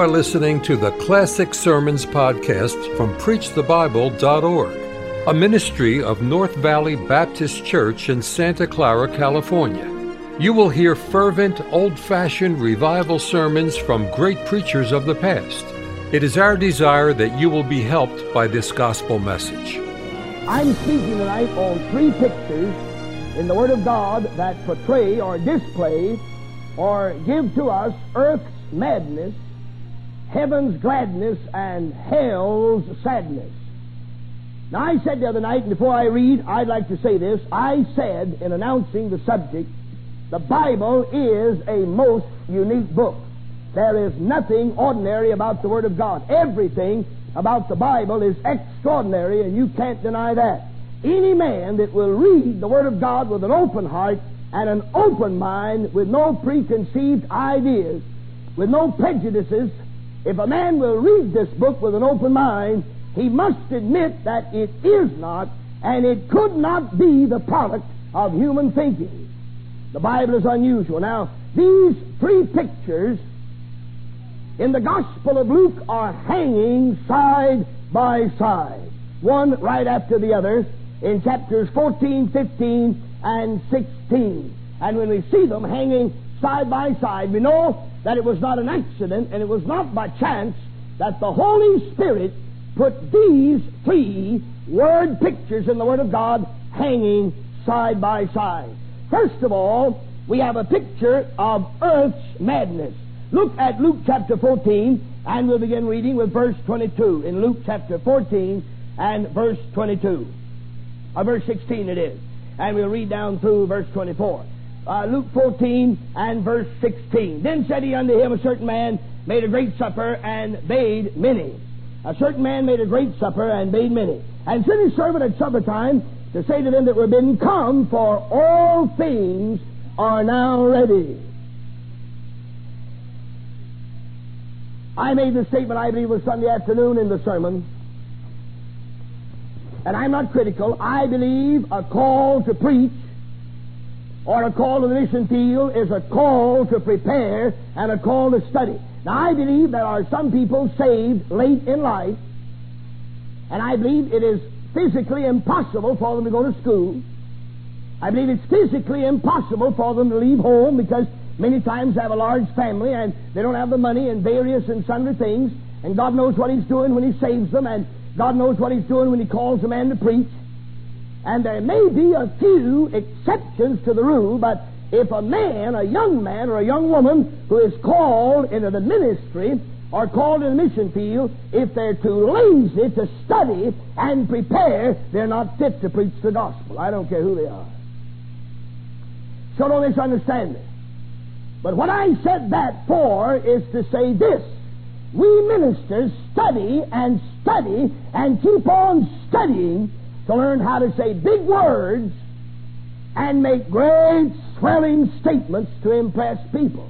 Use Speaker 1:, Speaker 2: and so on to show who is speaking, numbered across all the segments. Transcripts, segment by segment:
Speaker 1: are listening to the Classic Sermons podcast from PreachTheBible.org, a ministry of North Valley Baptist Church in Santa Clara, California. You will hear fervent, old fashioned revival sermons from great preachers of the past. It is our desire that you will be helped by this gospel message.
Speaker 2: I'm speaking tonight on three pictures in the Word of God that portray or display or give to us earth's madness, heaven's gladness, and hell's sadness. Now, I said the other night, and before I read, I'd like to say this. I said in announcing the subject, the Bible is a most unique book. There is nothing ordinary about the Word of God. Everything about the Bible is extraordinary, and you can't deny that. Any man that will read the Word of God with an open heart and an open mind, with no preconceived ideas, with no prejudices, if a man will read this book with an open mind, he must admit that it is not and it could not be the product of human thinking. The Bible is unusual. Now, these three pictures in the Gospel of Luke are hanging side by side, one right after the other, in chapters 14, 15, and 16. And when we see them hanging side by side, we know that it was not an accident and it was not by chance that the Holy Spirit put these three word pictures in the Word of God hanging side by side. First of all, we have a picture of earth's madness. Look at Luke chapter 14, and we'll begin reading with verse 22. In Luke chapter 14 and verse 22. Or verse 16 it is. And we'll read down through verse 24 uh, Luke 14 and verse 16. Then said he unto him, A certain man made a great supper and bade many. A certain man made a great supper and bade many. And sent his servant at supper time to say to them that were bidden, Come, for all things are now ready. I made this statement, I believe, was Sunday afternoon in the sermon. And I'm not critical. I believe a call to preach or a call to the mission field is a call to prepare and a call to study. Now, I believe there are some people saved late in life, and I believe it is physically impossible for them to go to school. I believe it's physically impossible for them to leave home because many times they have a large family and they don't have the money and various and sundry things, and God knows what He's doing when He saves them, and God knows what He's doing when He calls a man to preach. And there may be a few exceptions to the rule, but if a man, a young man, or a young woman who is called into the ministry or called in the mission field, if they're too lazy to study and prepare, they're not fit to preach the gospel. I don't care who they are. So don't misunderstand me. But what I said that for is to say this. We ministers study and study and keep on studying to learn how to say big words and make great swelling statements to impress people.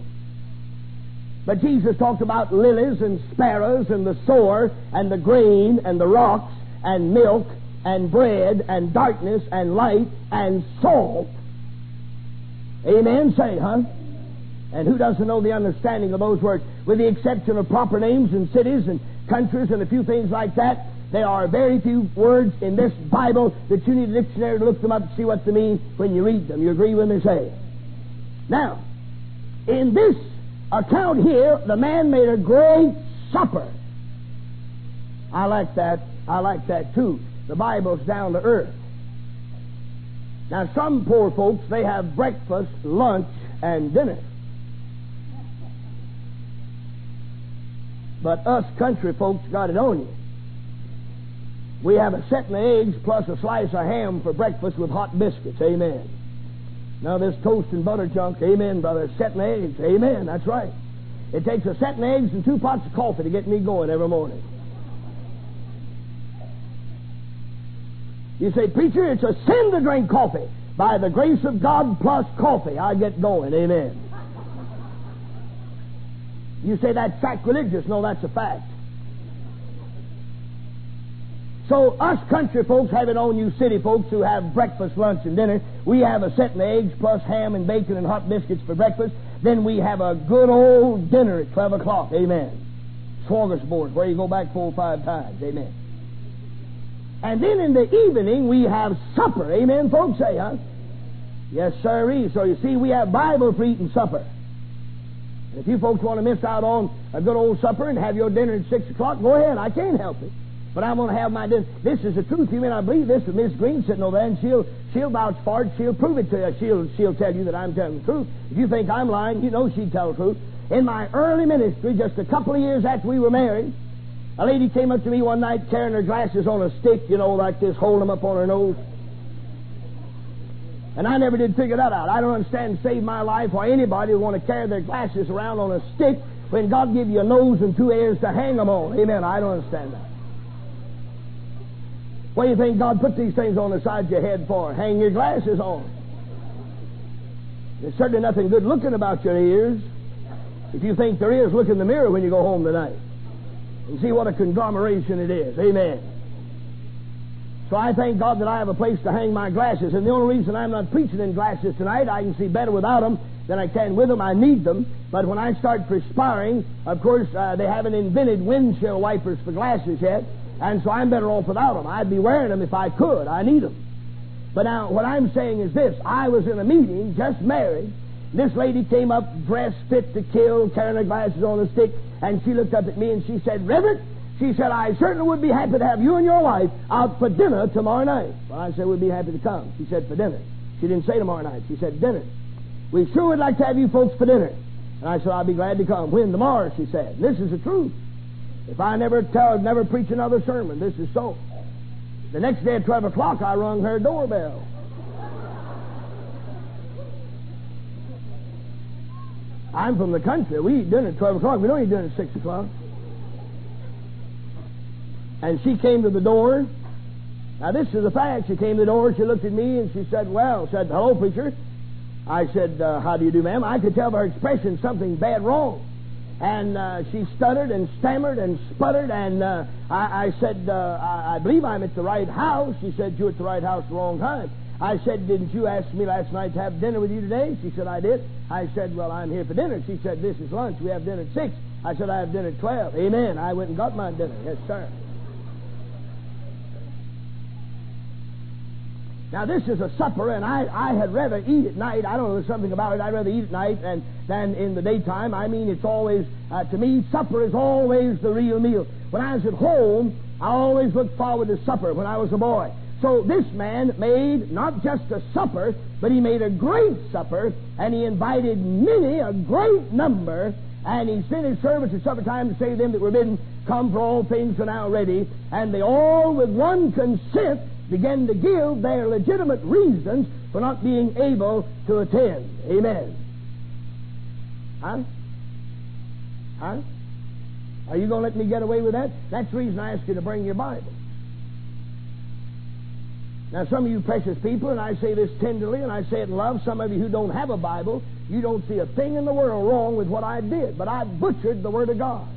Speaker 2: But Jesus talked about lilies and sparrows and the sower and the grain and the rocks and milk and bread and darkness and light and salt. Amen? Say, huh? And who doesn't know the understanding of those words? With the exception of proper names and cities and countries and a few things like that, there are very few words in this Bible that you need a dictionary to look them up to see what they mean when you read them. You agree with me, say? Now, in this account here, the man made a great supper. I like that. I like that too. The Bible's down to earth. Now, some poor folks, they have breakfast, lunch, and dinner. But us country folks got it on you. We have a set of eggs plus a slice of ham for breakfast with hot biscuits. Amen. Now this toast and butter junk. Amen, brother. Set eggs. Amen. That's right. It takes a set of eggs and two pots of coffee to get me going every morning. You say, preacher, it's a sin to drink coffee. By the grace of God plus coffee, I get going. Amen. You say that's sacrilegious. No, that's a fact. So us country folks have it on you city folks who have breakfast, lunch, and dinner. We have a set of eggs plus ham and bacon and hot biscuits for breakfast. Then we have a good old dinner at 12 o'clock. Amen. smorgasbord where you go back four or five times. Amen. And then in the evening we have supper. Amen, folks say, huh? Yes, sir. So you see, we have Bible for eating supper. If you folks want to miss out on a good old supper and have your dinner at 6 o'clock, go ahead. I can't help it. But I'm going to have my. This is the truth. You may not believe this, but Miss Greene sitting over there, and she'll she'll vouch for it. She'll prove it to you. She'll she'll tell you that I'm telling the truth. If you think I'm lying, you know she'd tell the truth. In my early ministry, just a couple of years after we were married, a lady came up to me one night carrying her glasses on a stick, you know, like this, holding them up on her nose. And I never did figure that out. I don't understand save my life why anybody would want to carry their glasses around on a stick when God gave you a nose and two ears to hang them on. Amen. I don't understand that. What do you think God put these things on the side of your head for? Hang your glasses on. There's certainly nothing good looking about your ears. If you think there is, look in the mirror when you go home tonight and see what a conglomeration it is. Amen. So I thank God that I have a place to hang my glasses. And the only reason I'm not preaching in glasses tonight, I can see better without them than I can with them. I need them. But when I start perspiring, of course, uh, they haven't invented windshield wipers for glasses yet. And so I'm better off without them. I'd be wearing them if I could. I need them. But now, what I'm saying is this. I was in a meeting, just married. This lady came up dressed fit to kill, carrying her glasses on a stick, and she looked up at me and she said, Reverend, she said, I certainly would be happy to have you and your wife out for dinner tomorrow night. Well, I said, we'd be happy to come. She said, for dinner. She didn't say tomorrow night. She said, dinner. We sure would like to have you folks for dinner. And I said, I'll be glad to come. When? Tomorrow, she said. And this is the truth. If I never tell, never preach another sermon, this is so. The next day at 12 o'clock, I rung her doorbell. I'm from the country. We eat dinner at 12 o'clock. We don't eat dinner at 6 o'clock. And she came to the door. Now, this is a fact. She came to the door. She looked at me and she said, Well, said, Hello, preacher. I said, uh, How do you do, ma'am? I could tell by her expression something bad wrong. And uh, she stuttered and stammered and sputtered. And uh, I, I, said, uh, I, I, believe I'm at the right house. She said, You're at the right house the wrong time. I said, Didn't you ask me last night to have dinner with you today? She said, I did. I said, Well, I'm here for dinner. She said, This is lunch. We have dinner at 6. I said, I have dinner at 12. Amen. I went and got my dinner. Yes, sir. Now, this is a supper, and I, I had rather eat at night. I don't know, there's something about it. I'd rather eat at night than, than in the daytime. I mean, it's always, uh, to me, supper is always the real meal. When I was at home, I always looked forward to supper when I was a boy. So this man made not just a supper, but he made a great supper, and he invited many, a great number, and he sent his servants at supper time to say to them that were bidden, Come, for all things are now ready. And they all, with one consent, began to give their legitimate reasons for not being able to attend. Amen. Huh? Huh? Are you going to let me get away with that? That's the reason I asked you to bring your Bible. Now, some of you precious people, and I say this tenderly and I say it in love, some of you who don't have a Bible, you don't see a thing in the world wrong with what I did, but I butchered the Word of God.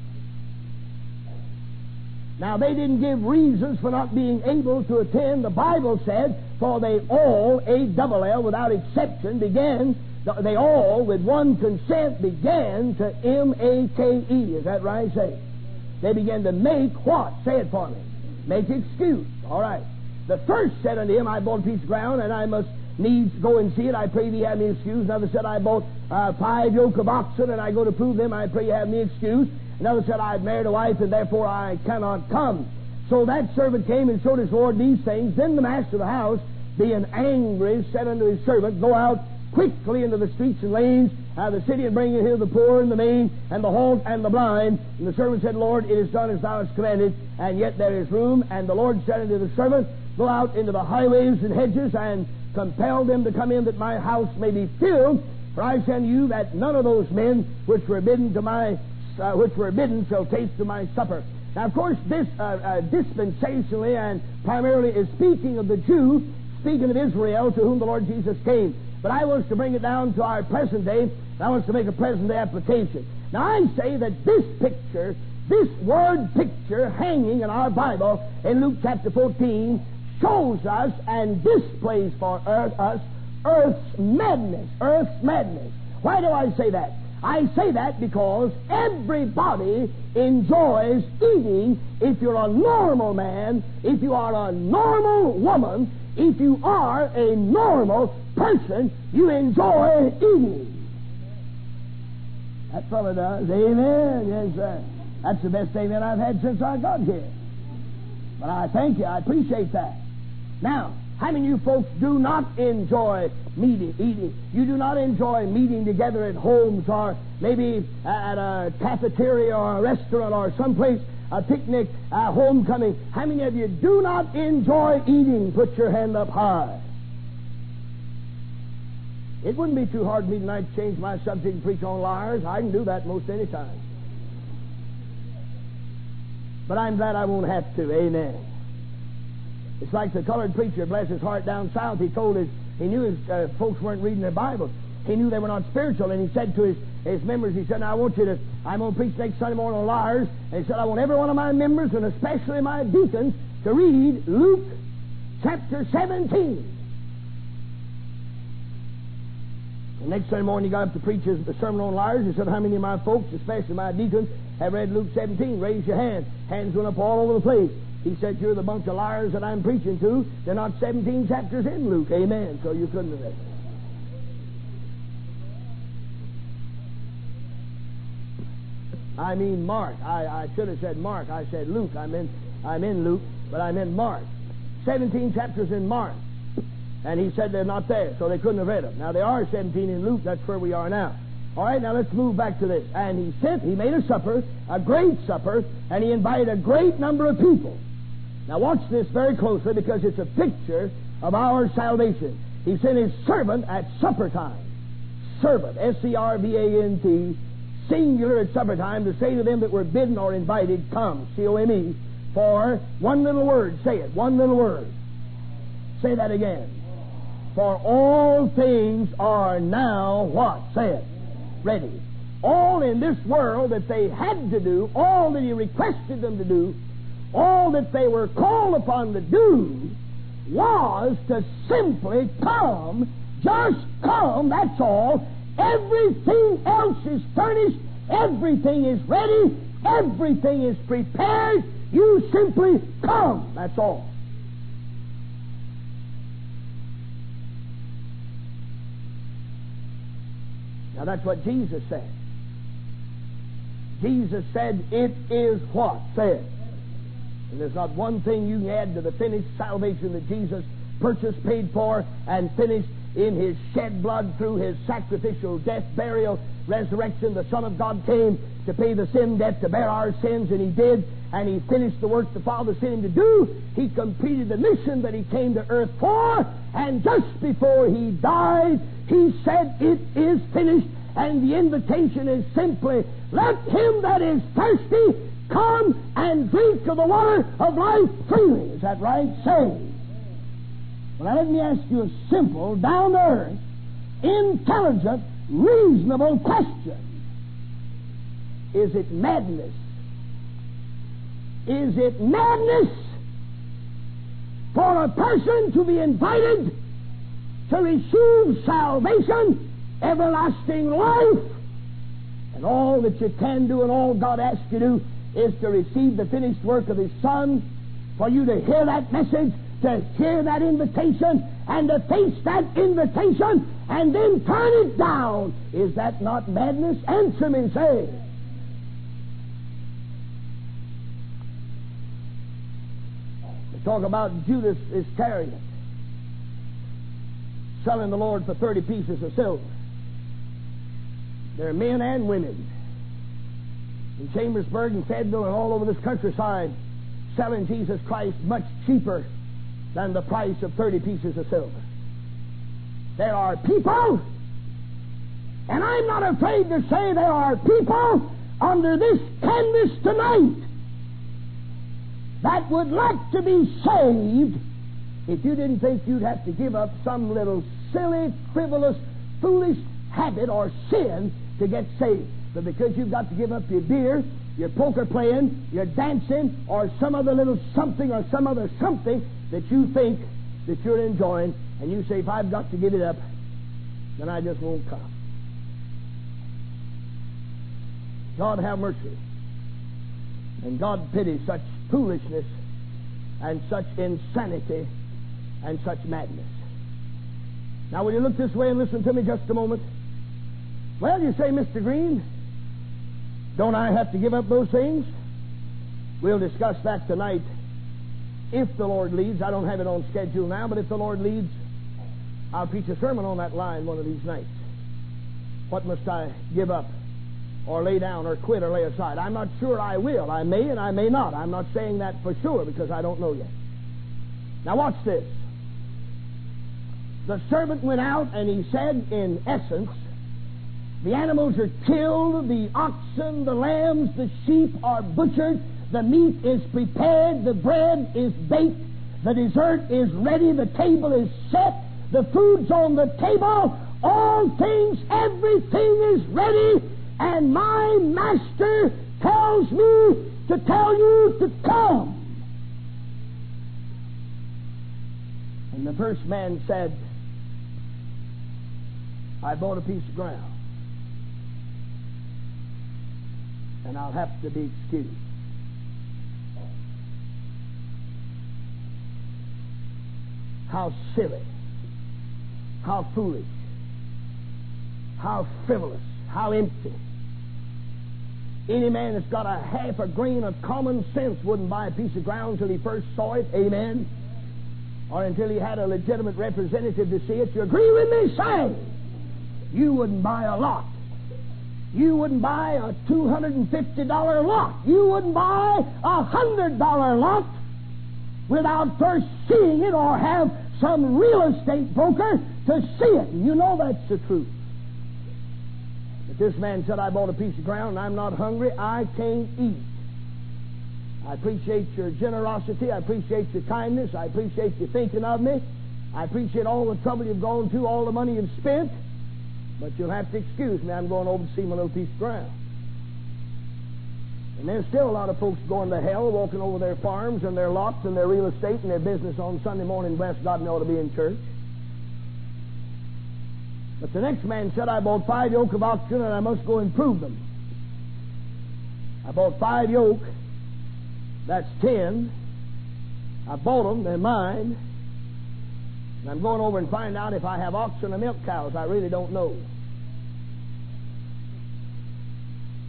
Speaker 2: Now, they didn't give reasons for not being able to attend. The Bible said, for they all, A double L without exception, began, they all, with one consent, began to M A K E. Is that right? Say They began to make what? Say it for me. Make excuse. All right. The first said unto him, I bought a piece of ground, and I must needs go and see it. I pray thee have me excuse. Another said, I bought uh, five yoke of oxen, and I go to prove them. I pray you have me excuse. Another said, I've married a wife, and therefore I cannot come. So that servant came and showed his Lord these things. Then the master of the house, being angry, said unto his servant, Go out quickly into the streets and lanes of the city and bring in here the poor and the maimed and the halt and the blind. And the servant said, Lord, it is done as thou hast commanded, and yet there is room. And the Lord said unto the servant, Go out into the highways and hedges and compel them to come in that my house may be filled. For I send you that none of those men which were bidden to my uh, which were bidden shall taste of my supper. Now, of course, this uh, uh, dispensationally and primarily is speaking of the Jew, speaking of Israel to whom the Lord Jesus came. But I was to bring it down to our present day. I want to make a present day application. Now, I say that this picture, this word picture hanging in our Bible in Luke chapter 14, shows us and displays for earth, us earth's madness. Earth's madness. Why do I say that? I say that because everybody enjoys eating if you're a normal man, if you are a normal woman, if you are a normal person, you enjoy eating. That fellow does. Amen. Yes, sir. That's the best amen I've had since I got here. But I thank you. I appreciate that. Now, how many of you folks do not enjoy meeting, eating? You do not enjoy meeting together at homes or maybe at a cafeteria or a restaurant or someplace, a picnic, a homecoming. How many of you do not enjoy eating? Put your hand up high. It wouldn't be too hard for me tonight to change my subject and preach on liars. I can do that most any time. But I'm glad I won't have to. Amen. It's like the colored preacher, bless his heart, down south. He told his, he knew his uh, folks weren't reading their Bibles. He knew they were not spiritual, and he said to his, his members, he said, I want you to, I'm going to preach next Sunday morning on liars. And he said, I want every one of my members, and especially my deacons, to read Luke chapter 17. The next Sunday morning, he got up to preach his sermon on liars. He said, How many of my folks, especially my deacons, have read Luke 17? Raise your hand. Hands went up all over the place. He said, You're the bunch of liars that I'm preaching to. They're not 17 chapters in Luke. Amen. So you couldn't have read it. I mean Mark. I, I should have said Mark. I said Luke. I'm in, I'm in Luke, but I meant Mark. 17 chapters in Mark. And he said they're not there, so they couldn't have read them. Now, there are 17 in Luke. That's where we are now. All right, now let's move back to this. And he sent, he made a supper, a great supper, and he invited a great number of people. Now, watch this very closely because it's a picture of our salvation. He sent his servant at supper time. Servant, S C R V A N T, singular at supper time, to say to them that were bidden or invited, Come, C O M E, for one little word. Say it, one little word. Say that again. For all things are now what? Say it. Ready. All in this world that they had to do, all that He requested them to do, all that they were called upon to do, was to simply come, just come, that's all. Everything else is furnished, everything is ready, everything is prepared. You simply come, that's all. Now that's what Jesus said. Jesus said, It is what? Say it. And there's not one thing you can add to the finished salvation that Jesus purchased, paid for, and finished in his shed blood through his sacrificial death, burial, resurrection. The Son of God came to pay the sin debt, to bear our sins, and he did. And he finished the work the Father sent him to do. He completed the mission that he came to earth for. And just before he died, he said, It is finished. And the invitation is simply, Let him that is thirsty come and drink of the water of life freely. Is that right? Say. Well, now let me ask you a simple, down to earth, intelligent, reasonable question. Is it madness? Is it madness for a person to be invited to receive salvation, everlasting life, and all that you can do and all God asks you to do is to receive the finished work of His Son, for you to hear that message, to hear that invitation, and to face that invitation, and then turn it down. Is that not madness? Answer me, say. Talk about Judas Iscariot selling the Lord for 30 pieces of silver. There are men and women in Chambersburg and Fayetteville and all over this countryside selling Jesus Christ much cheaper than the price of 30 pieces of silver. There are people, and I'm not afraid to say there are people under this canvas tonight that would like to be saved if you didn't think you'd have to give up some little silly, frivolous, foolish habit or sin to get saved. But because you've got to give up your beer, your poker playing, your dancing, or some other little something or some other something that you think that you're enjoying, and you say, if I've got to give it up, then I just won't come. God have mercy. And God pity such foolishness and such insanity and such madness. Now, will you look this way and listen to me just a moment? Well, you say, Mr. Greene, don't I have to give up those things? We'll discuss that tonight if the Lord leads. I don't have it on schedule now, but if the Lord leads, I'll preach a sermon on that line one of these nights. What must I give up or lay down or quit or lay aside? I'm not sure I will. I may and I may not. I'm not saying that for sure because I don't know yet. Now, watch this. The servant went out and he said, in essence, the animals are killed, the oxen, the lambs, the sheep are butchered, the meat is prepared, the bread is baked, the dessert is ready, the table is set, the food's on the table, all things, everything is ready, and my master tells me to tell you to come. And the first man said, I bought a piece of ground. And I'll have to be excused. How silly. How foolish. How frivolous. How empty. Any man that's got a half a grain of common sense wouldn't buy a piece of ground till he first saw it. Amen. Or until he had a legitimate representative to see it. You agree with me? Say. You wouldn't buy a lot. You wouldn't buy a $250 lot. You wouldn't buy a $100 lot without first seeing it or have some real estate broker to see it. You know that's the truth. But this man said, I bought a piece of ground and I'm not hungry. I can't eat. I appreciate your generosity. I appreciate your kindness. I appreciate you thinking of me. I appreciate all the trouble you've gone to, all the money you've spent. But you'll have to excuse me. I'm going over to see my little piece of ground. And there's still a lot of folks going to hell, walking over their farms and their lots and their real estate and their business on Sunday morning. Bless God, and they ought to be in church. But the next man said, I bought five yoke of oxen and I must go improve them. I bought five yoke. That's ten. I bought them. They're mine. And I'm going over and find out if I have oxen or milk cows. I really don't know.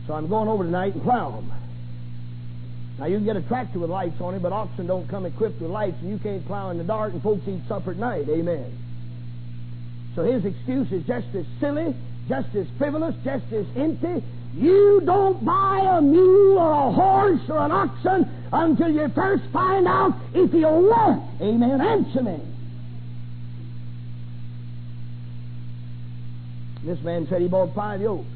Speaker 2: So I'm going over tonight and plow them. Now you can get a tractor with lights on it, but oxen don't come equipped with lights, and you can't plow in the dark, and folks eat supper at night. Amen. So his excuse is just as silly, just as frivolous, just as empty. You don't buy a mule or a horse or an oxen until you first find out if he'll work. Amen. Answer me. This man said he bought five yokes.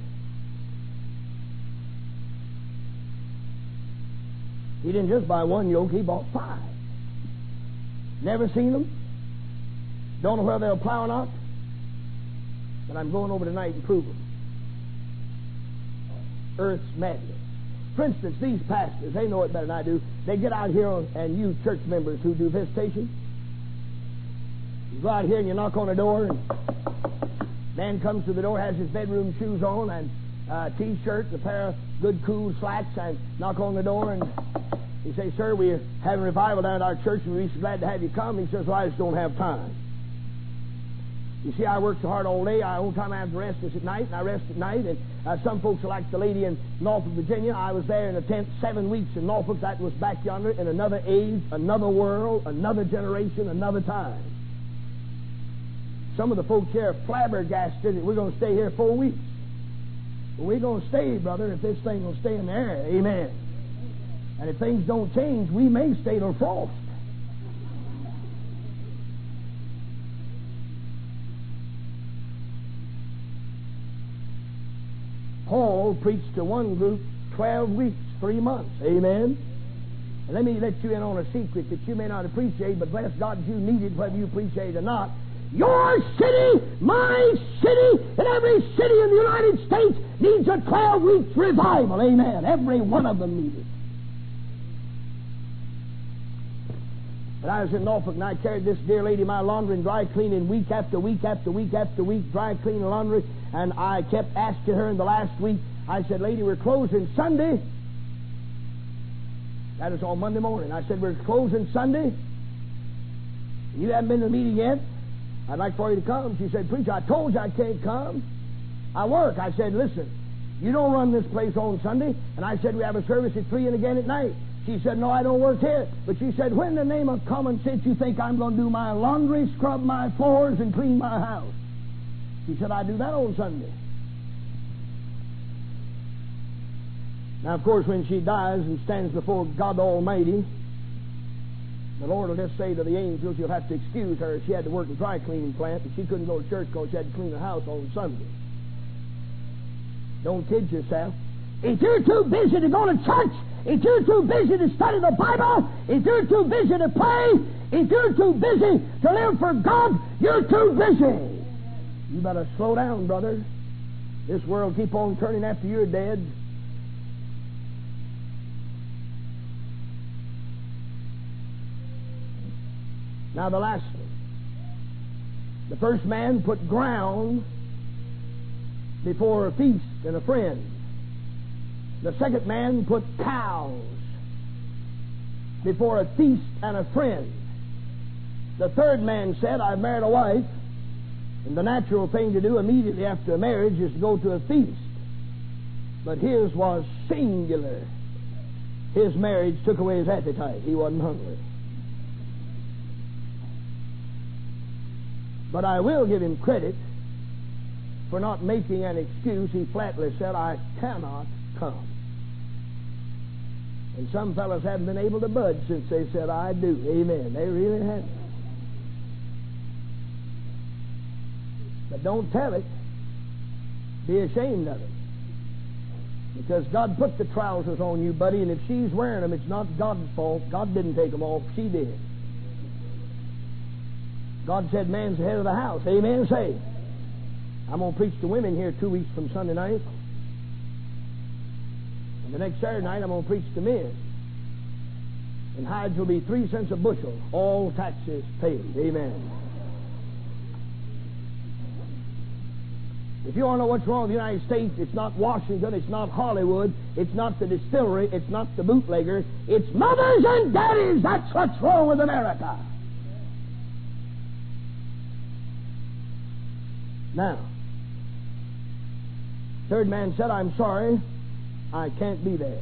Speaker 2: He didn't just buy one yoke, he bought five. Never seen them. Don't know whether they'll plow or not. But I'm going over tonight and prove them. Earth's madness. For instance, these pastors, they know it better than I do. They get out here, and you church members who do visitation, you go out here and you knock on the door, and man comes to the door, has his bedroom shoes on, and a t-shirt, a pair of good cool slacks, and knock on the door, and he say, "Sir, we're having revival down at our church, and we're so glad to have you come." He says, "Well, I just don't have time." You see, I work so hard all day. I only time I have to rest is at night, and I rest at night. And uh, some folks are like the lady in Norfolk, Virginia. I was there in a tent seven weeks in Norfolk. That was back yonder in another age, another world, another generation, another time. Some of the folks here are flabbergasted. We're going to stay here four weeks. Well, we're going to stay, brother, if this thing will stay in the air. Amen. And if things don't change, we may stay till frost. Paul preached to one group 12 weeks, three months. Amen. And let me let you in on a secret that you may not appreciate, but bless God, you need it whether you appreciate it or not. Your city, my city, and every city in the United States needs a 12 week revival. Amen. Every one of them needs it. But I was in Norfolk and I carried this dear lady my laundry and dry cleaning week after week after week after week, dry cleaning laundry. And I kept asking her in the last week, I said, Lady, we're closing Sunday. That is on Monday morning. I said, We're closing Sunday. You haven't been to the meeting yet. I'd like for you to come. She said, Preacher, I told you I can't come. I work. I said, Listen, you don't run this place on Sunday. And I said, We have a service at 3 and again at night. She said, No, I don't work here. But she said, When in the name of common sense you think I'm going to do my laundry, scrub my floors, and clean my house? She said, I do that on Sunday. Now, of course, when she dies and stands before God Almighty, the Lord will just say to the angels, You'll have to excuse her. She had to work in dry cleaning plant, and she couldn't go to church because she had to clean the house on Sunday. Don't kid yourself. If you're too busy to go to church, if you're too busy to study the Bible, if you're too busy to pray, if you're too busy to live for God, you're too busy. You better slow down, brother. This world keep on turning after you're dead. Now the last one. The first man put ground before a feast and a friend. The second man put cows before a feast and a friend. The third man said, I've married a wife, and the natural thing to do immediately after a marriage is to go to a feast. But his was singular. His marriage took away his appetite. He wasn't hungry. But I will give him credit for not making an excuse. He flatly said, I cannot come. And some fellows haven't been able to budge since they said, I do. Amen. They really haven't. But don't tell it. Be ashamed of it. Because God put the trousers on you, buddy, and if she's wearing them, it's not God's fault. God didn't take them off. She did. God said man's the head of the house. Amen. Say. I'm going to preach to women here two weeks from Sunday night. And the next Saturday night, I'm going to preach to men. And hides will be three cents a bushel, all taxes paid. Amen. If you want to know what's wrong with the United States, it's not Washington, it's not Hollywood, it's not the distillery, it's not the bootlegger, it's mothers and daddies. That's what's wrong with America. Now, third man said, I'm sorry, I can't be there.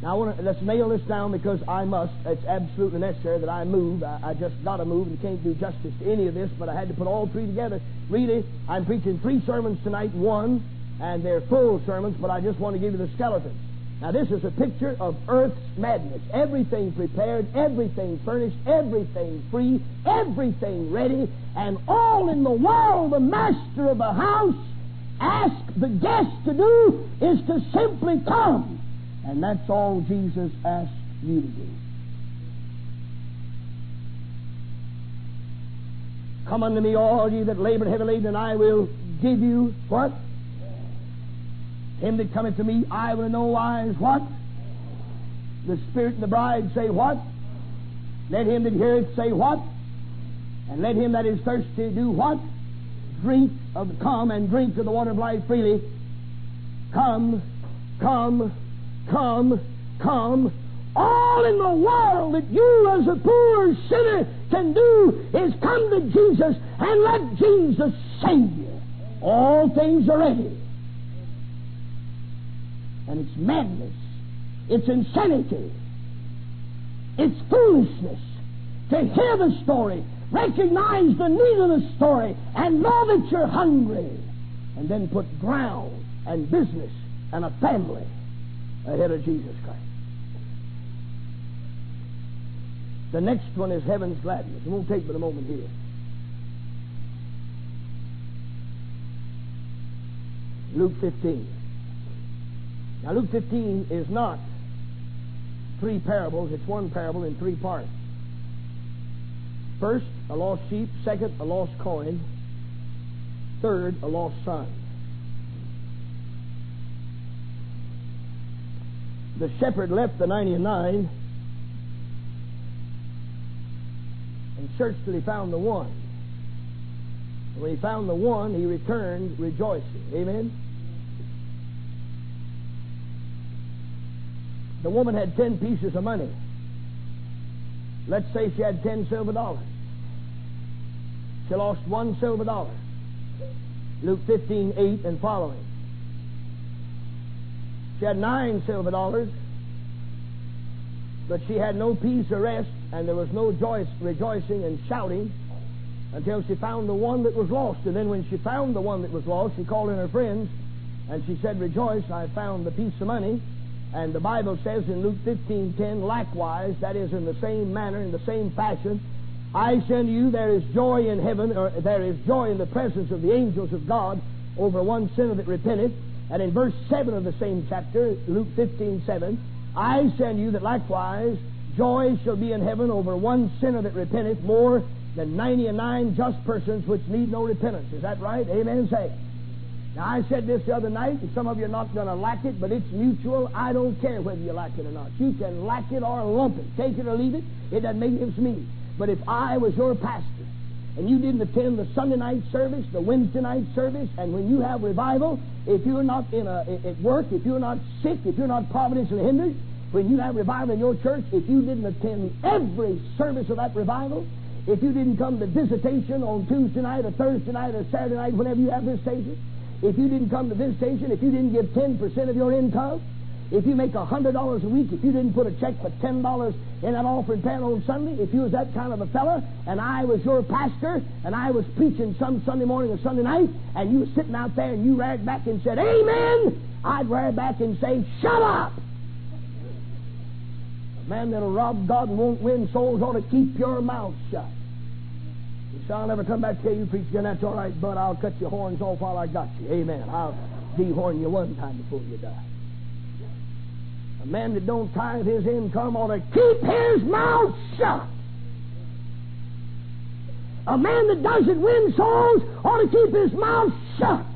Speaker 2: Now, I want to, let's nail this down because I must. It's absolutely necessary that I move. I, I just got to move and can't do justice to any of this, but I had to put all three together. Really, I'm preaching three sermons tonight, one, and they're full sermons, but I just want to give you the skeleton. Now, this is a picture of earth's madness. Everything prepared, everything furnished, everything free, everything ready, and all in the while the master of the house asks the guest to do is to simply come. And that's all Jesus asked you to do. Come unto me, all ye that labor heavy laden, and I will give you what? Him that cometh to me, I will in no wise what? The Spirit and the bride say what? Let him that heareth say what? And let him that is thirsty do what? Drink of the come and drink of the water of life freely. Come, come, come, come. All in the world that you as a poor sinner can do is come to Jesus and let Jesus save you. All things are ready. And it's madness. It's insanity. It's foolishness to hear the story, recognize the need of the story, and know that you're hungry, and then put ground and business and a family ahead of Jesus Christ. The next one is heaven's gladness. It won't take but a moment here. Luke 15. Now, Luke 15 is not three parables, it's one parable in three parts. First, a lost sheep. Second, a lost coin. Third, a lost son. the shepherd left the 99 and searched till he found the one. When he found the one, he returned rejoicing. Amen? The woman had ten pieces of money. Let's say she had ten silver dollars. She lost one silver dollar. Luke 15, 8 and following. She had nine silver dollars, but she had no peace or rest, and there was no joy, rejoicing and shouting until she found the one that was lost. And then when she found the one that was lost, she called in her friends and she said, Rejoice, I found the piece of money. And the Bible says in Luke 15:10, likewise, that is in the same manner, in the same fashion, I send you, there is joy in heaven, or there is joy in the presence of the angels of God over one sinner that repenteth. And in verse 7 of the same chapter, Luke 15:7, I send you that likewise joy shall be in heaven over one sinner that repenteth more than ninety and nine just persons which need no repentance. Is that right? Amen. Say. Now, I said this the other night, and some of you are not going to like it, but it's mutual. I don't care whether you like it or not. You can like it or lump it. Take it or leave it. It doesn't make to me. But if I was your pastor, and you didn't attend the Sunday night service, the Wednesday night service, and when you have revival, if you're not in a, at work, if you're not sick, if you're not providentially hindered, when you have revival in your church, if you didn't attend every service of that revival, if you didn't come to visitation on Tuesday night or Thursday night or Saturday night, whenever you have visitation, if you didn't come to visitation, if you didn't give 10% of your income, if you make $100 a week, if you didn't put a check for $10 in that offering pan on Sunday, if you was that kind of a fella, and I was your pastor, and I was preaching some Sunday morning or Sunday night, and you was sitting out there and you read back and said, Amen, I'd read back and say, Shut up! A man that'll rob God and won't win souls ought to keep your mouth shut. Said, I'll never come back to tell you preach again. That's all right, but I'll cut your horns off while I got you. Amen. I'll dehorn you one time before you die. A man that don't tithe his income ought to keep his mouth shut. A man that doesn't win souls ought to keep his mouth shut.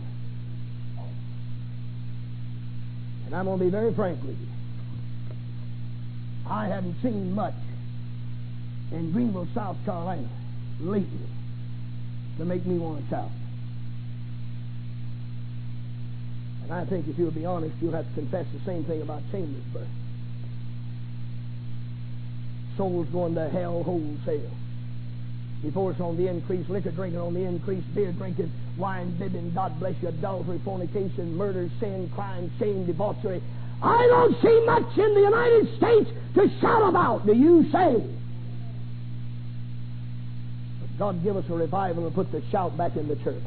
Speaker 2: And I'm going to be very frank with you. I haven't seen much in Greenville, South Carolina lately to make me want to shout. And I think if you'll be honest, you'll have to confess the same thing about Chambersburg. Souls going to hell wholesale. Before it's on the increase, liquor drinking on the increase, beer drinking, wine bibbing, God bless you, adultery, fornication, murder, sin, crime, shame, debauchery. I don't see much in the United States to shout about. Do you say? God give us a revival and put the shout back in the church.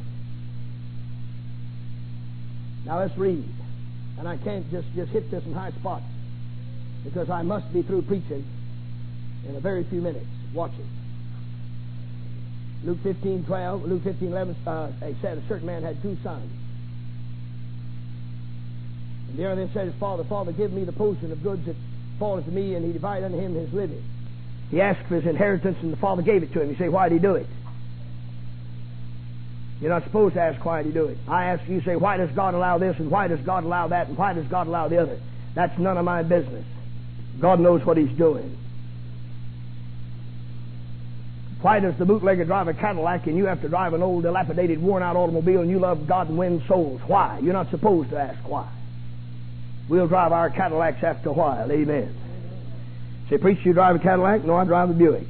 Speaker 2: Now let's read. And I can't just, just hit this in high spots because I must be through preaching in a very few minutes. Watch it. Luke 15, 12, Luke 15, 11, uh, it said a certain man had two sons. And the other then said his father, Father, give me the portion of goods that falls to me, and he divided unto him his living. He asked for his inheritance, and the father gave it to him. You say, why did he do it? You're not supposed to ask why did he do it. I ask you, say, why does God allow this, and why does God allow that, and why does God allow the other? That's none of my business. God knows what he's doing. Why does the bootlegger drive a Cadillac and you have to drive an old, dilapidated, worn out automobile and you love God and win souls? Why? You're not supposed to ask why. We'll drive our Cadillacs after a while. Amen. Say, preacher, you drive a Cadillac? No, I drive a Buick.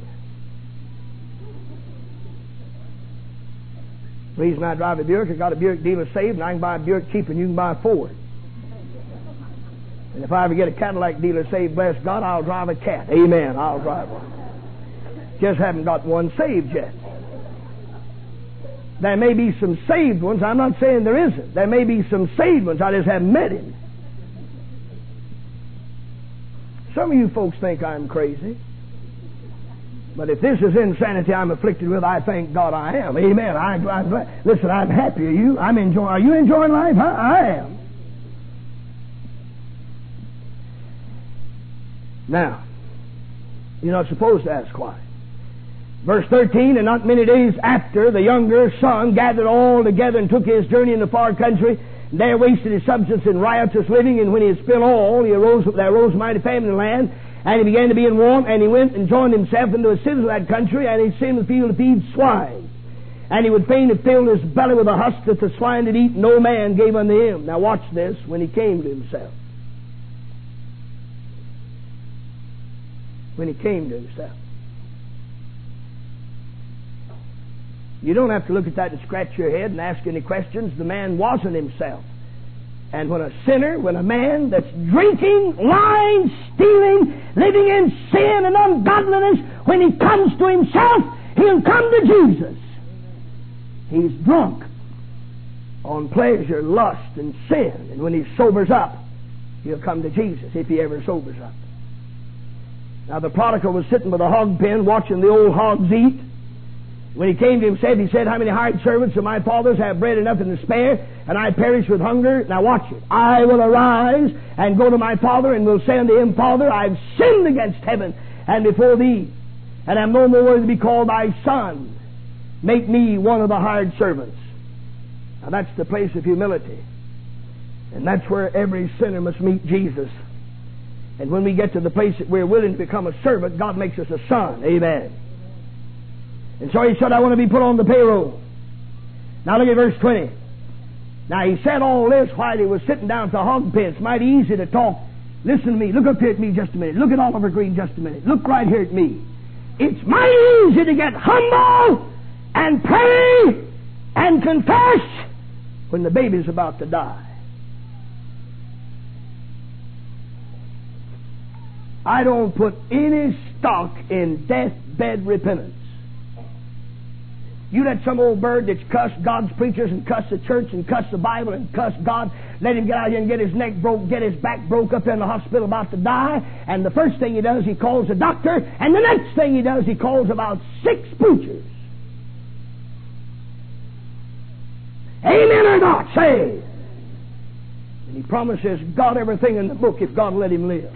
Speaker 2: The reason I drive a Buick, I got a Buick dealer saved, and I can buy a Buick cheaper than you can buy a Ford. And if I ever get a Cadillac dealer saved, bless God, I'll drive a cat. Amen. I'll drive one. Just haven't got one saved yet. There may be some saved ones. I'm not saying there isn't. There may be some saved ones. I just haven't met him. Some of you folks think I'm crazy. But if this is insanity I'm afflicted with, I thank God I am. Amen. I, I'm. Listen, I'm happy. Are you? I'm enjoying. Are you enjoying life? Huh? I am. Now, you're not supposed to ask why. Verse 13, and not many days after, the younger son gathered all together and took his journey in the far country, there wasted his substance in riotous living, and when he had spent all, he arose, there arose a mighty famine in the land, and he began to be in want, and he went and joined himself into a citizen of that country, and he in the field to feed swine. And he would fain have filled his belly with a husk that the swine did eat, no man gave unto him. Now watch this, when he came to himself. when he came to himself. You don't have to look at that and scratch your head and ask any questions. The man wasn't himself. And when a sinner, when a man that's drinking, lying, stealing, living in sin and ungodliness, when he comes to himself, he'll come to Jesus. He's drunk on pleasure, lust, and sin. And when he sobers up, he'll come to Jesus if he ever sobers up. Now the prodigal was sitting by the hog pen watching the old hogs eat. When he came to himself, he said, How many hired servants of my father's have bread enough and to spare, and I perish with hunger? Now watch it. I will arise and go to my father, and will say unto him, Father, I've sinned against heaven and before thee, and am no more worthy to be called thy son. Make me one of the hired servants. Now that's the place of humility. And that's where every sinner must meet Jesus. And when we get to the place that we're willing to become a servant, God makes us a son. Amen. And so he said, I want to be put on the payroll. Now look at verse 20. Now he said all this while he was sitting down at the hog pen. It's mighty easy to talk. Listen to me. Look up here at me just a minute. Look at Oliver Greene just a minute. Look right here at me. It's mighty easy to get humble and pray and confess when the baby's about to die. I don't put any stock in deathbed repentance. You let some old bird that's cussed God's preachers and cussed the church and cussed the Bible and cussed God, let him get out here and get his neck broke, get his back broke up in the hospital about to die, and the first thing he does, he calls a doctor, and the next thing he does, he calls about six preachers. Amen or not? Say. And he promises God everything in the book if God let him live.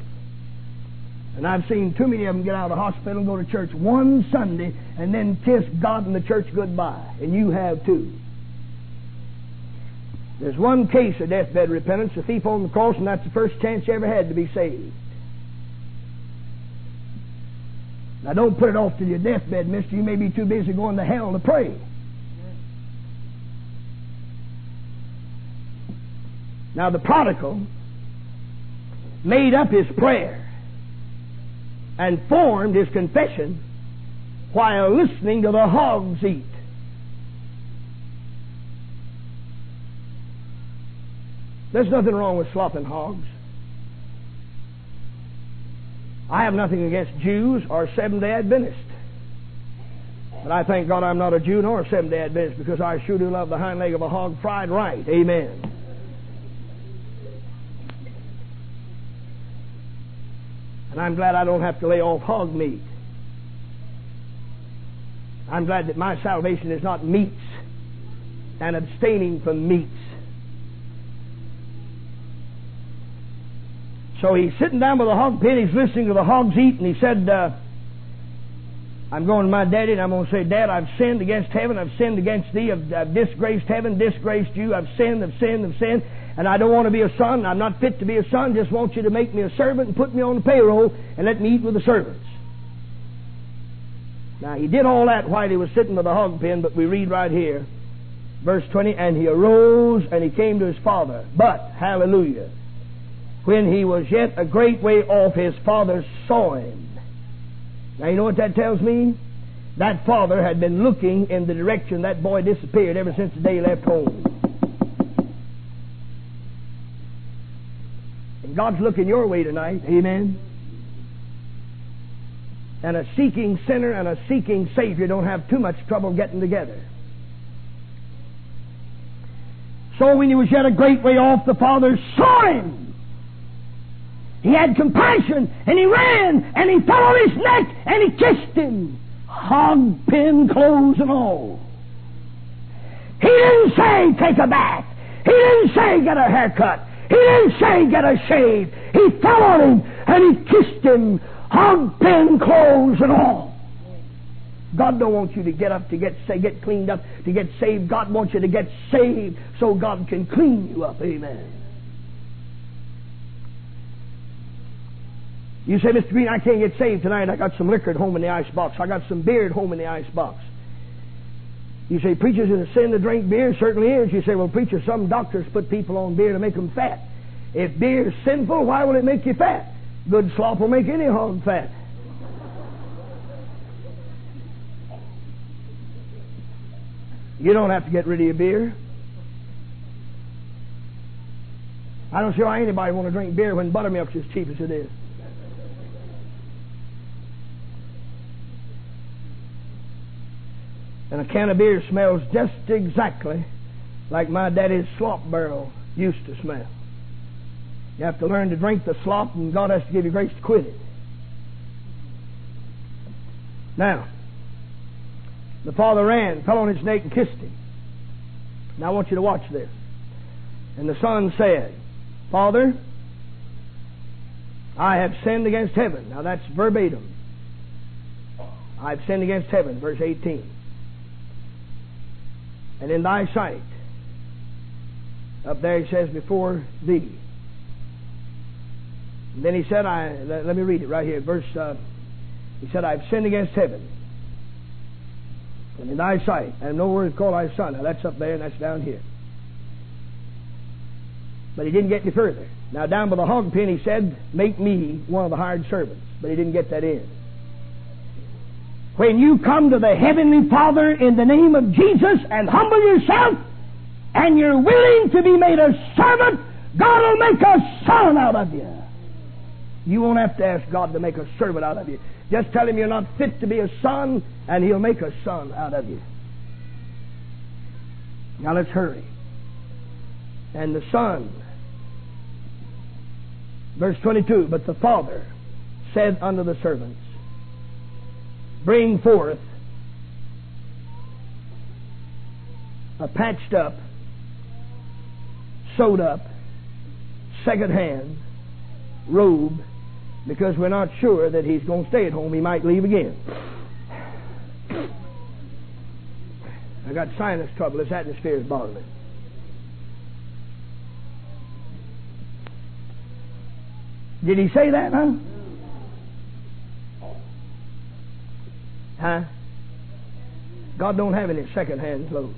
Speaker 2: And I've seen too many of them get out of the hospital and go to church one Sunday and then kiss God and the church goodbye. And you have too. There's one case of deathbed repentance, the thief on the cross, and that's the first chance you ever had to be saved. Now don't put it off to your deathbed, mister. You may be too busy going to hell to pray. Now the prodigal made up his prayer and formed his confession while listening to the hogs eat. There's nothing wrong with slopping hogs. I have nothing against Jews or Seventh day Adventists. But I thank God I'm not a Jew nor a Seventh day Adventist because I sure do love the hind leg of a hog fried right. Amen. And I'm glad I don't have to lay off hog meat. I'm glad that my salvation is not meats and abstaining from meats. So he's sitting down with a hog pit, he's listening to the hogs eat, and he said, uh, I'm going to my daddy and I'm going to say, Dad, I've sinned against heaven, I've sinned against thee, I've, I've disgraced heaven, disgraced you, I've sinned, I've sinned, I've sinned and I don't want to be a son. I'm not fit to be a son. Just want you to make me a servant and put me on the payroll and let me eat with the servants. Now, he did all that while he was sitting with the hog pen, but we read right here, verse 20, and he arose and he came to his father. But, hallelujah, when he was yet a great way off, his father saw him. Now, you know what that tells me? That father had been looking in the direction that boy disappeared ever since the day he left home. And God's looking your way tonight. Amen. And a seeking sinner and a seeking Savior don't have too much trouble getting together. So when he was yet a great way off, the Father saw him. He had compassion, and he ran, and he fell on his neck, and he kissed him. Hog pen clothes and all. He didn't say, take a bath. He didn't say, get a haircut. He didn't say get a shave. He fell on him and he kissed him, hog pen clothes and all. God don't want you to get up to get say, get cleaned up to get saved. God wants you to get saved so God can clean you up. Amen. You say, Mr. Greene, I can't get saved tonight. I got some liquor at home in the ice box. I got some beer at home in the ice box. You say, preachers, is a sin to drink beer? It certainly is. You say, well, preacher, some doctors put people on beer to make them fat. If beer is sinful, why will it make you fat? Good slop will make any hog fat. You don't have to get rid of your beer. I don't see why anybody want to drink beer when buttermilk's as cheap as it is. And a can of beer smells just exactly like my daddy's slop barrel used to smell. You have to learn to drink the slop, and God has to give you grace to quit it. Now, the father ran, fell on his neck, and kissed him. Now I want you to watch this. And the son said, Father, I have sinned against heaven. Now that's verbatim. I've sinned against heaven, verse 18. And in thy sight, up there he says, before thee. And then he said, I, let, let me read it right here, verse, uh, he said, I've sinned against heaven. And in thy sight, and no word call thy son. Now that's up there and that's down here. But he didn't get any further. Now down by the hog pen he said, Make me one of the hired servants. But he didn't get that in. When you come to the Heavenly Father in the name of Jesus and humble yourself, and you're willing to be made a servant, God will make a son out of you. You won't have to ask God to make a servant out of you. Just tell him you're not fit to be a son, and he'll make a son out of you. Now let's hurry. And the son, verse 22, but the father said unto the servants, Bring forth a patched up, sewed up, second hand robe because we're not sure that he's going to stay at home. He might leave again. I got sinus trouble. This atmosphere is bothering me. Did he say that, huh? Huh? God don't have any second-hand clothes.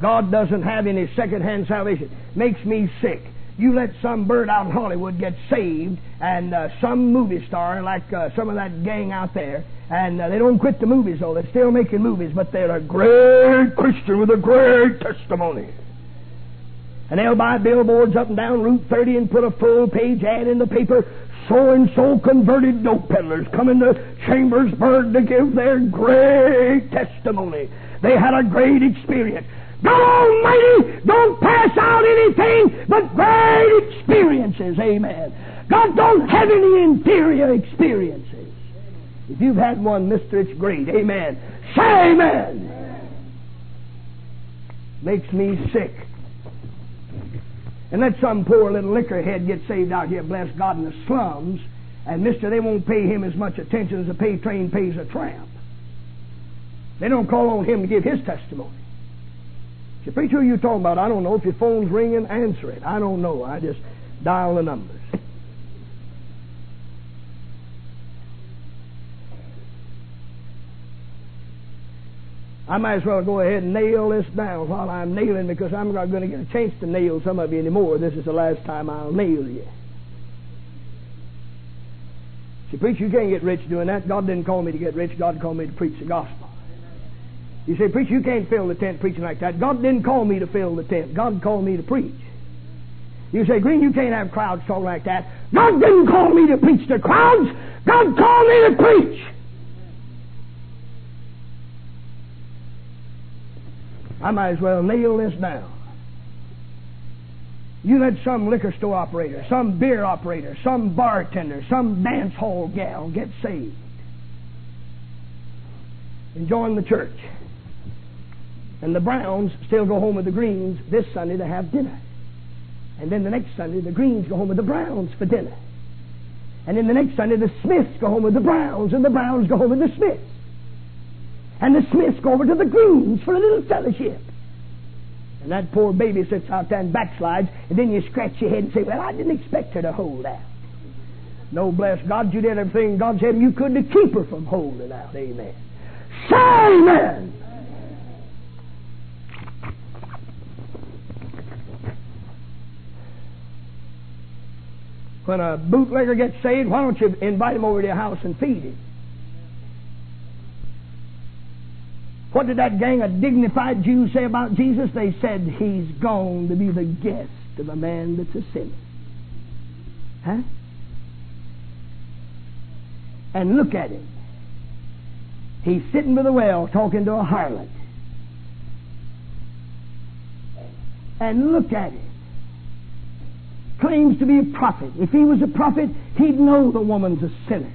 Speaker 2: God doesn't have any second-hand salvation. Makes me sick. You let some bird out in Hollywood get saved, and uh, some movie star, like uh, some of that gang out there, and uh, they don't quit the movies, though. They're still making movies, but they're a great Christian with a great testimony. And they'll buy billboards up and down Route 30 and put a full page ad in the paper. So and so converted dope peddlers coming to Chambersburg to give their great testimony. They had a great experience. God Almighty don't pass out anything but great experiences. Amen. God don't have any inferior experiences. If you've had one, mister, it's great. Amen. Say amen. Makes me sick. And let some poor little lickerhead get saved out here, bless God, in the slums, and mister, they won't pay him as much attention as a pay train pays a tramp. They don't call on him to give his testimony. Say, preacher, who you talking about? I don't know. If your phone's ringing, answer it. I don't know. I just dial the numbers. I might as well go ahead and nail this down while I'm nailing because I'm not going to get a chance to nail some of you anymore. This is the last time I'll nail you. See, preacher, you can't get rich doing that. God didn't call me to get rich. God called me to preach the gospel. You say, preacher, you can't fill the tent preaching like that. God didn't call me to fill the tent. God called me to preach. You say, Greene, you can't have crowds talk like that. God didn't call me to preach to crowds. God called me to preach. I might as well nail this down. You let some liquor store operator, some beer operator, some bartender, some dance hall gal get saved and join the church. And the Browns still go home with the Greens this Sunday to have dinner. And then the next Sunday, the Greens go home with the Browns for dinner. And then the next Sunday, the Smiths go home with the Browns, and the Browns go home with the Smiths. And the Smiths go over to the Greens for a little fellowship. And that poor baby sits out there and backslides, and then you scratch your head and say, Well, I didn't expect her to hold out. No, bless God, you did everything God said you could to keep her from holding out. Amen. Amen. When a bootlegger gets saved, why don't you invite him over to your house and feed him? What did that gang of dignified Jews say about Jesus? They said, He's gone to be the guest of a man that's a sinner. Huh? And look at him. He's sitting by the well talking to a harlot. And look at him. Claims to be a prophet. If he was a prophet, he'd know the woman's a sinner.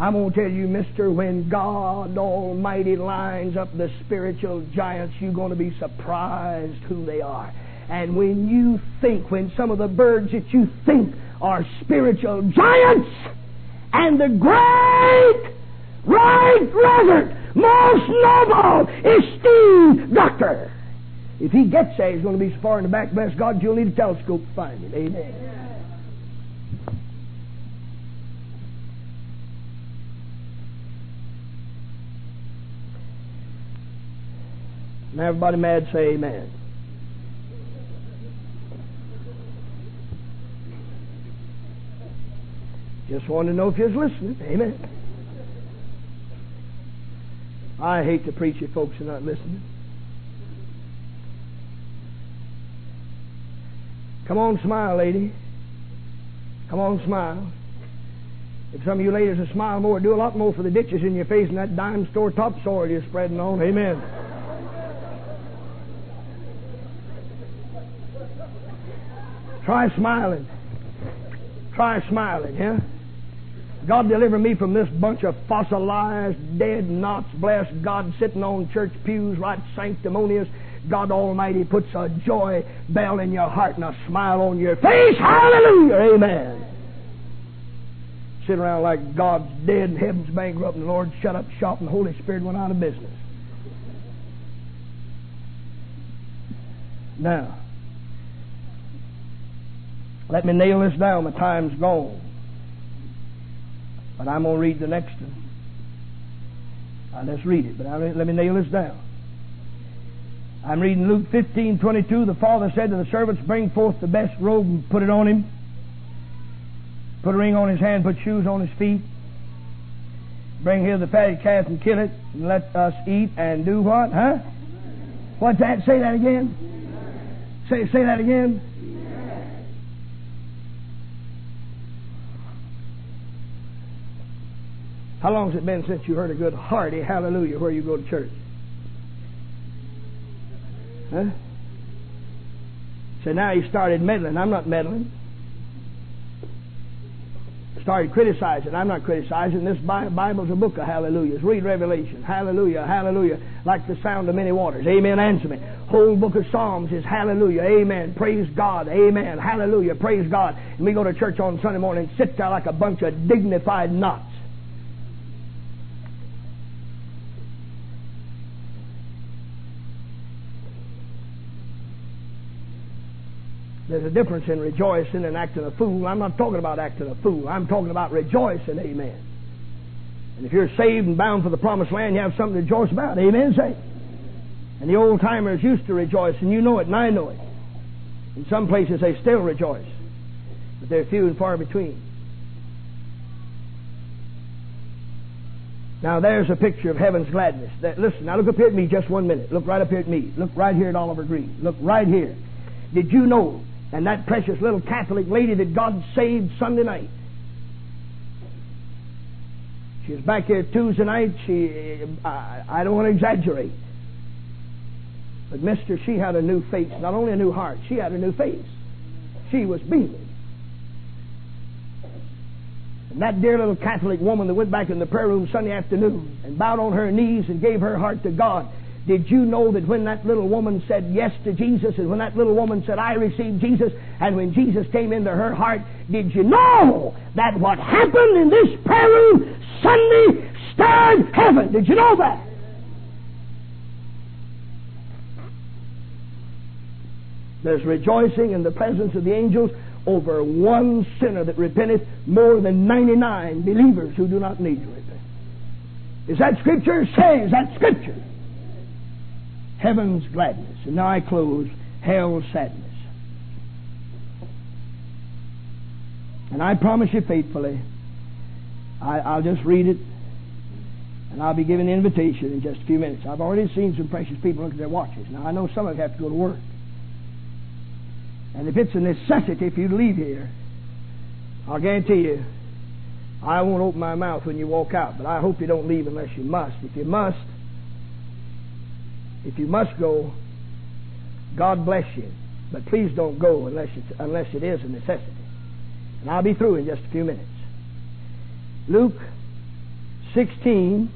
Speaker 2: I'm going to tell you, mister, when God Almighty lines up the spiritual giants, you're going to be surprised who they are. And when you think, when some of the birds that you think are spiritual giants, and the great, right reverend, most noble, esteemed doctor, if he gets there, he's going to be so far in the back, bless God, you'll need a telescope to find him. Amen. Everybody mad say amen. Just wanted to know if you was listening. Amen. I hate to preach if folks are not listening. Come on, smile, lady. Come on, smile. If some of you ladies will smile more, do a lot more for the ditches in your face and that dime store topsoil you're spreading on. Amen. Try smiling. Try smiling, yeah? God deliver me from this bunch of fossilized, dead knots. Bless God sitting on church pews, right sanctimonious. God Almighty puts a joy bell in your heart and a smile on your face. Hallelujah. Amen. Sit around like God's dead and heaven's bankrupt and the Lord shut up shop and the Holy Spirit went out of business. Now, let me nail this down. My time's gone. But I'm going to read the next one. Let's read it, but let me nail this down. I'm reading Luke 15, 22. The father said to the servants, Bring forth the best robe and put it on him. Put a ring on his hand, put shoes on his feet. Bring here the fatted calf and kill it, and let us eat and do what? Huh? What's that? Say that again. Say, say that again. How long has it been since you heard a good hearty hallelujah where you go to church? Huh? So now he started meddling. I'm not meddling. Started criticizing. I'm not criticizing. This Bible's a book of hallelujahs. Read Revelation. Hallelujah, hallelujah. Like the sound of many waters. Amen. Answer me. Whole book of Psalms is hallelujah. Amen. Praise God. Amen. Hallelujah. Praise God. And we go to church on Sunday morning and sit there like a bunch of dignified knots. There's a difference in rejoicing and acting a fool. I'm not talking about acting a fool. I'm talking about rejoicing. Amen. And if you're saved and bound for the promised land, you have something to rejoice about. Amen. Say. And the old timers used to rejoice, and you know it, and I know it. In some places they still rejoice, but they're few and far between. Now there's a picture of heaven's gladness. That, Listen, now look up here at me just one minute. Look right up here at me. Look right here at Oliver Greene. Look right here. Did you know and that precious little Catholic lady that God saved Sunday night. She was back here Tuesday night. She, I, I don't want to exaggerate. But, mister, she had a new face. Not only a new heart, she had a new face. She was beaming. And that dear little Catholic woman that went back in the prayer room Sunday afternoon and bowed on her knees and gave her heart to God did you know that when that little woman said yes to Jesus, and when that little woman said, I received Jesus, and when Jesus came into her heart, did you know that what happened in this prayer room Sunday stirred heaven? Did you know that? There's rejoicing in the presence of the angels over one sinner that repenteth more than 99 believers who do not need to repent. Is that Scripture? Say, is that Scripture? Heaven's gladness. And now I close hell's sadness. And I promise you faithfully, I, will just read it. And I'll be giving the invitation in just a few minutes. I've already seen some precious people look at their watches. Now, I know some of you have to go to work. And if it's a necessity for you to leave here, I'll guarantee you, I won't open my mouth when you walk out. But I hope you don't leave unless you must. If you must, if you must go, God bless you. But please don't go unless, it's, unless it is a necessity. And I'll be through in just a few minutes. Luke 16.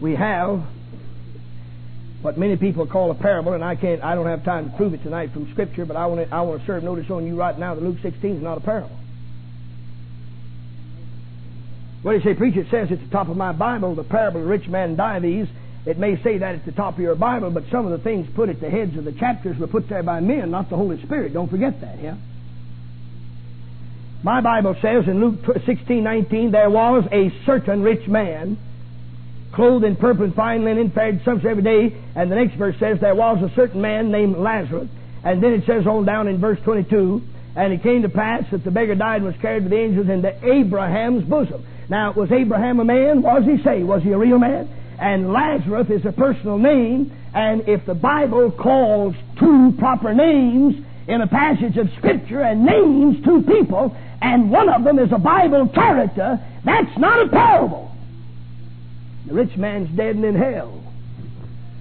Speaker 2: We have what many people call a parable, and I can't, I don't have time to prove it tonight from Scripture, but I want to, I want to serve notice on you right now that Luke 16 is not a parable. Do you say, preacher? It says at the top of my Bible, the parable of the rich man Dives. It may say that at the top of your Bible, but some of the things put at the heads of the chapters were put there by men, not the Holy Spirit. Don't forget that, yeah? My Bible says in Luke 16, 19, there was a certain rich man, clothed in purple and fine linen, fared sumptuous every day. And the next verse says, there was a certain man named Lazarus. And then it says on down in verse 22, and it came to pass that the beggar died and was carried with the angels into Abraham's bosom. Now, was Abraham a man? Does he say? Was he a real man? And Lazarus is a personal name, and if the Bible calls two proper names in a passage of Scripture and names two people, and one of them is a Bible character, that's not a parable. The rich man's dead and in hell.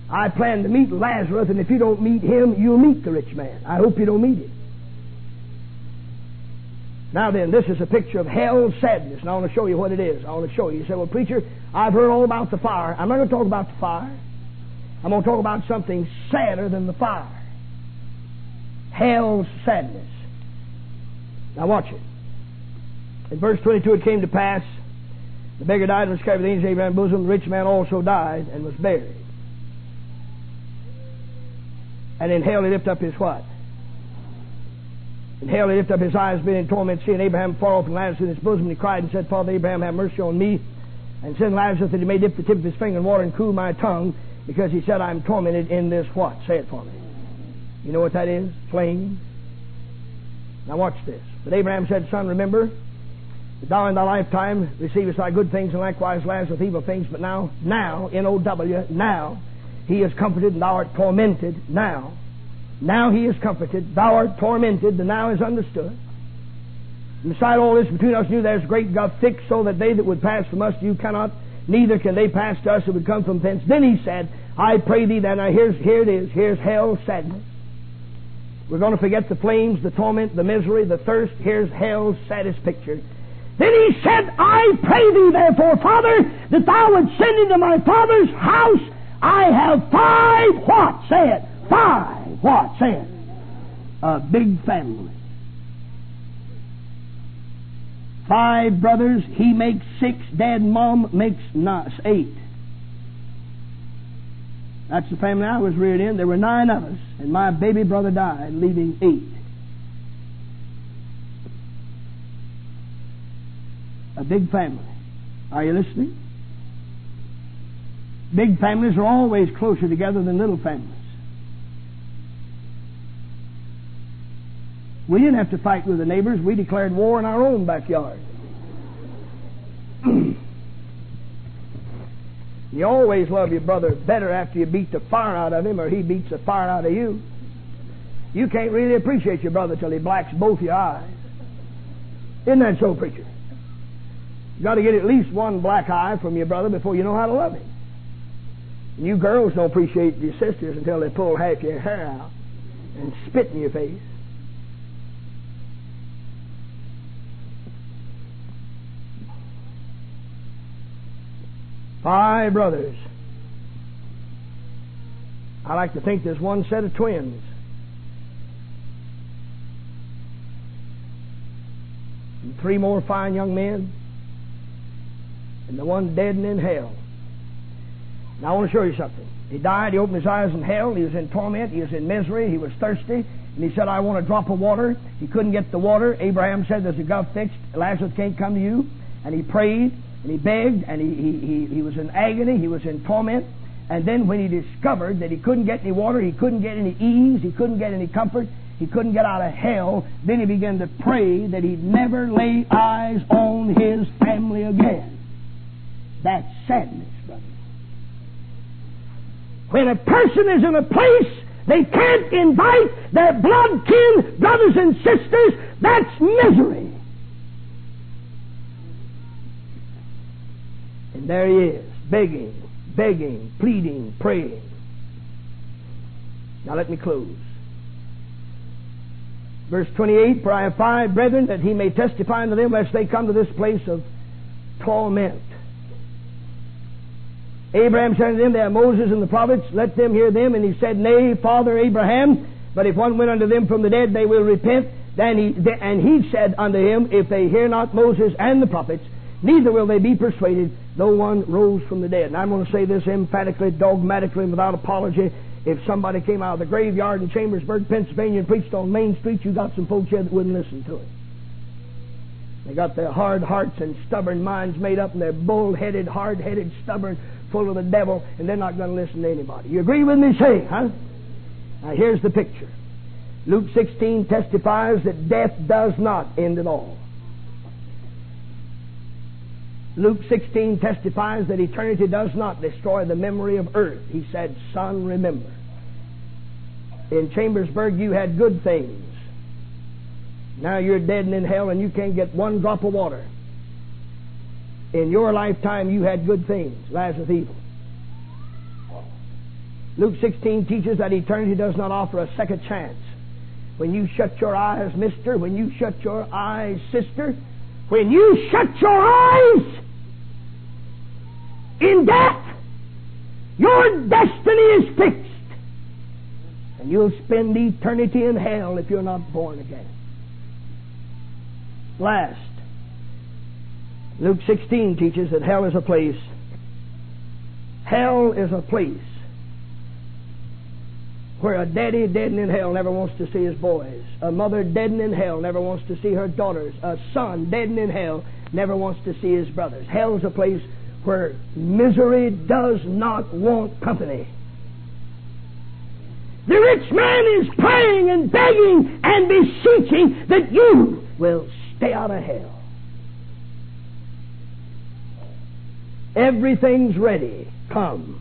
Speaker 2: I plan to meet Lazarus, and if you don't meet him, you'll meet the rich man. I hope you don't meet him. Now then, this is a picture of hell's sadness, and I want to show you what it is. I want to show you. You say, well, preacher, I've heard all about the fire. I'm not going to talk about the fire. I'm going to talk about something sadder than the fire. Hell's sadness. Now watch it. In verse 22, it came to pass, the beggar died and was carried with the angels Abraham's bosom. The rich man also died and was buried. And in hell he lifted up his what? In hell he lifted up his eyes, being in torment, seeing Abraham far off and Lazarus in his bosom. And he cried and said, Father Abraham, have mercy on me. And send Lazarus that he may dip the tip of his finger in water and cool my tongue, because he said, I am tormented in this what? Say it for me. You know what that is? Flame. Now watch this. But Abraham said, Son, remember that thou in thy lifetime receivest thy good things, and likewise Lazarus evil things. But now, now, N-O-W, now, he is comforted, and thou art tormented now. Now he is comforted. Thou art tormented. The now is understood. And beside all this, between us and there's great gulf fixed, so that they that would pass from us to you cannot, neither can they pass to us that would come from thence. Then he said, I pray thee that, now here's, here it is, here's hell sadness. We're going to forget the flames, the torment, the misery, the thirst. Here's hell's saddest picture. Then he said, I pray thee therefore, Father, that thou would send into my father's house. I have five what? Say it. Five what? Say it. A big family. Five brothers, he makes six. Dad mom makes not, eight. That's the family I was reared in. There were nine of us, and my baby brother died, leaving eight. A big family. Are you listening? Big families are always closer together than little families. We didn't have to fight with the neighbors. We declared war in our own backyard. you always love your brother better after you beat the fire out of him or he beats the fire out of you. You can't really appreciate your brother till he blacks both your eyes. Isn't that so, preacher? You got to get at least one black eye from your brother before you know how to love him. And you girls don't appreciate your sisters until they pull half your hair out and spit in your face. Five brothers. I like to think there's one set of twins. And three more fine young men. And the one dead and in hell. Now I want to show you something. He died, he opened his eyes in hell, he was in torment, he was in misery, he was thirsty, and he said, I want a drop of water. He couldn't get the water. Abraham said, There's a gulf fixed, Lazarus can't come to you. And he prayed, and he begged, and he, he, he, he was in agony, he was in torment. And then when he discovered that he couldn't get any water, he couldn't get any ease, he couldn't get any comfort, he couldn't get out of hell, then he began to pray that he'd never lay eyes on his family again. That's sadness, brother. When a person is in a place they can't invite their blood kin, brothers and sisters, that's misery. And there he is, begging, begging, pleading, praying. Now let me close. Verse 28, For I have five brethren, that he may testify unto them, lest they come to this place of torment. Abraham said unto them, They are Moses and the prophets, let them hear them. And he said, Nay, Father Abraham, but if one went unto them from the dead, they will repent. Then he, and he said unto him, If they hear not Moses and the prophets, neither will they be persuaded, though one rose from the dead. And I'm going to say this emphatically, dogmatically, and without apology. If somebody came out of the graveyard in Chambersburg, Pennsylvania, and preached on Main Street, you got some folks here that wouldn't listen to it. They got their hard hearts and stubborn minds made up, and they're bull-headed, hard-headed, stubborn, full of the devil, and they're not going to listen to anybody. You agree with me? Say, huh? Now here's the picture. Luke 16 testifies that death does not end at all. Luke 16 testifies that eternity does not destroy the memory of earth. He said, Son, remember. In Chambersburg, you had good things. Now you're dead and in hell, and you can't get one drop of water. In your lifetime, you had good things. Lazarus evil. Luke 16 teaches that eternity does not offer a second chance. When you shut your eyes, mister, when you shut your eyes, sister, when you shut your eyes in death, your destiny is fixed. And you'll spend eternity in hell if you're not born again. Last, Luke 16 teaches that hell is a place. Hell is a place where a daddy dead in hell never wants to see his boys. A mother dead in hell never wants to see her daughters. A son dead in hell never wants to see his brothers. Hell is a place where misery does not want company. The rich man is praying and begging and beseeching that you will stay out of hell. Everything's ready. Come.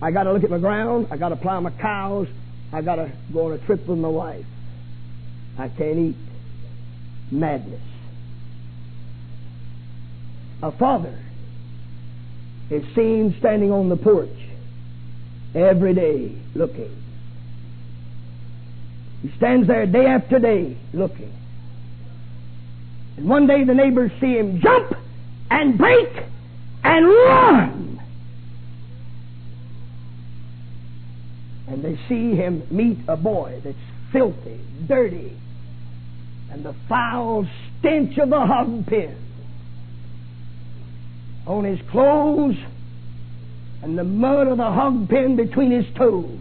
Speaker 2: I got to look at my ground. I got to plow my cows. I got to go on a trip with my wife. I can't eat. Madness. A father is seen standing on the porch every day looking. He stands there day after day looking. And one day the neighbors see him jump and break and run. And they see him meet a boy that's filthy, dirty, and the foul stench of the hog pen on his clothes and the mud of the hog pen between his toes.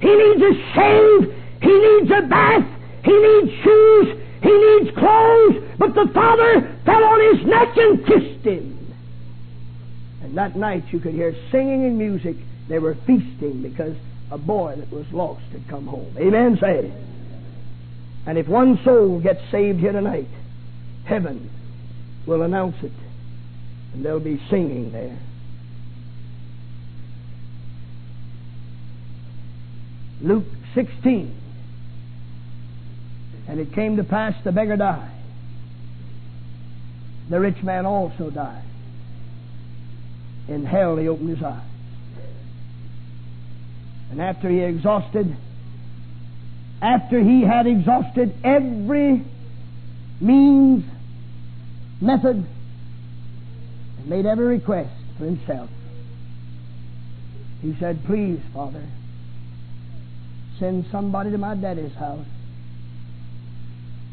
Speaker 2: He needs a shave. He needs a bath. He needs shoes. He needs clothes. But the father fell on his neck and kissed him. And that night you could hear singing and music. They were feasting because a boy that was lost had come home. Amen, say it. And if one soul gets saved here tonight, heaven will announce it. And they'll be singing there. Luke 16. And it came to pass the beggar died. The rich man also died. In hell he opened his eyes. And after he exhausted, after he had exhausted every means, method, and made every request for himself, he said, Please, Father, send somebody to my daddy's house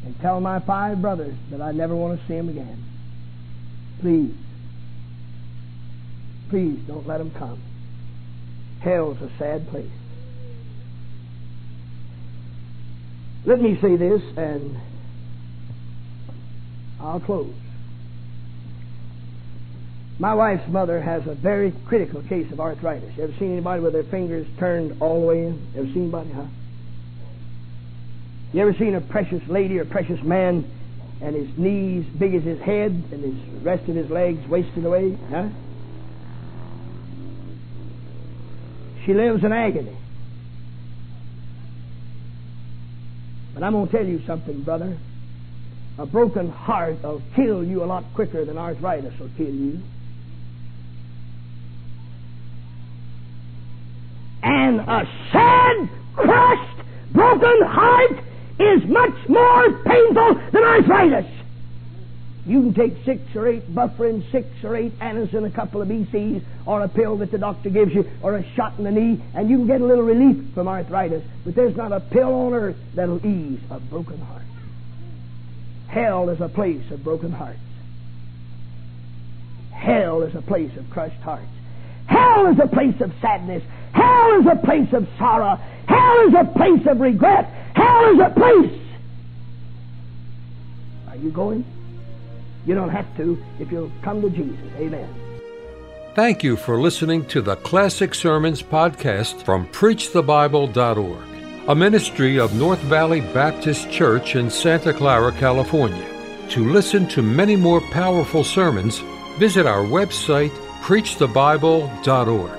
Speaker 2: and tell my five brothers that I never want to see them again. Please. Please don't let them come. Hell's a sad place. Let me say this and I'll close. My wife's mother has a very critical case of arthritis. You ever seen anybody with their fingers turned all the way in? Ever seen anybody, huh? You ever seen a precious lady or precious man and his knees big as his head and his rest of his legs wasted away? Huh? She lives in agony. But I'm going to tell you something, brother. A broken heart will kill you a lot quicker than arthritis will kill you. A sad, crushed, broken heart is much more painful than arthritis. You can take six or eight bufferin, six or eight Anacin, a couple of BCs, or a pill that the doctor gives you, or a shot in the knee, and you can get a little relief from arthritis. But there's not a pill on earth that'll ease a broken heart. Hell is a place of broken hearts. Hell is a place of crushed hearts. Hell is a place of sadness. Hell is a place of sorrow. Hell is a place of regret. Hell is a place. Are you going? You don't have to if you'll come to Jesus. Amen.
Speaker 1: Thank you for listening to the Classic Sermons podcast from PreachTheBible.org, a ministry of North Valley Baptist Church in Santa Clara, California. To listen to many more powerful sermons, visit our website, PreachTheBible.org.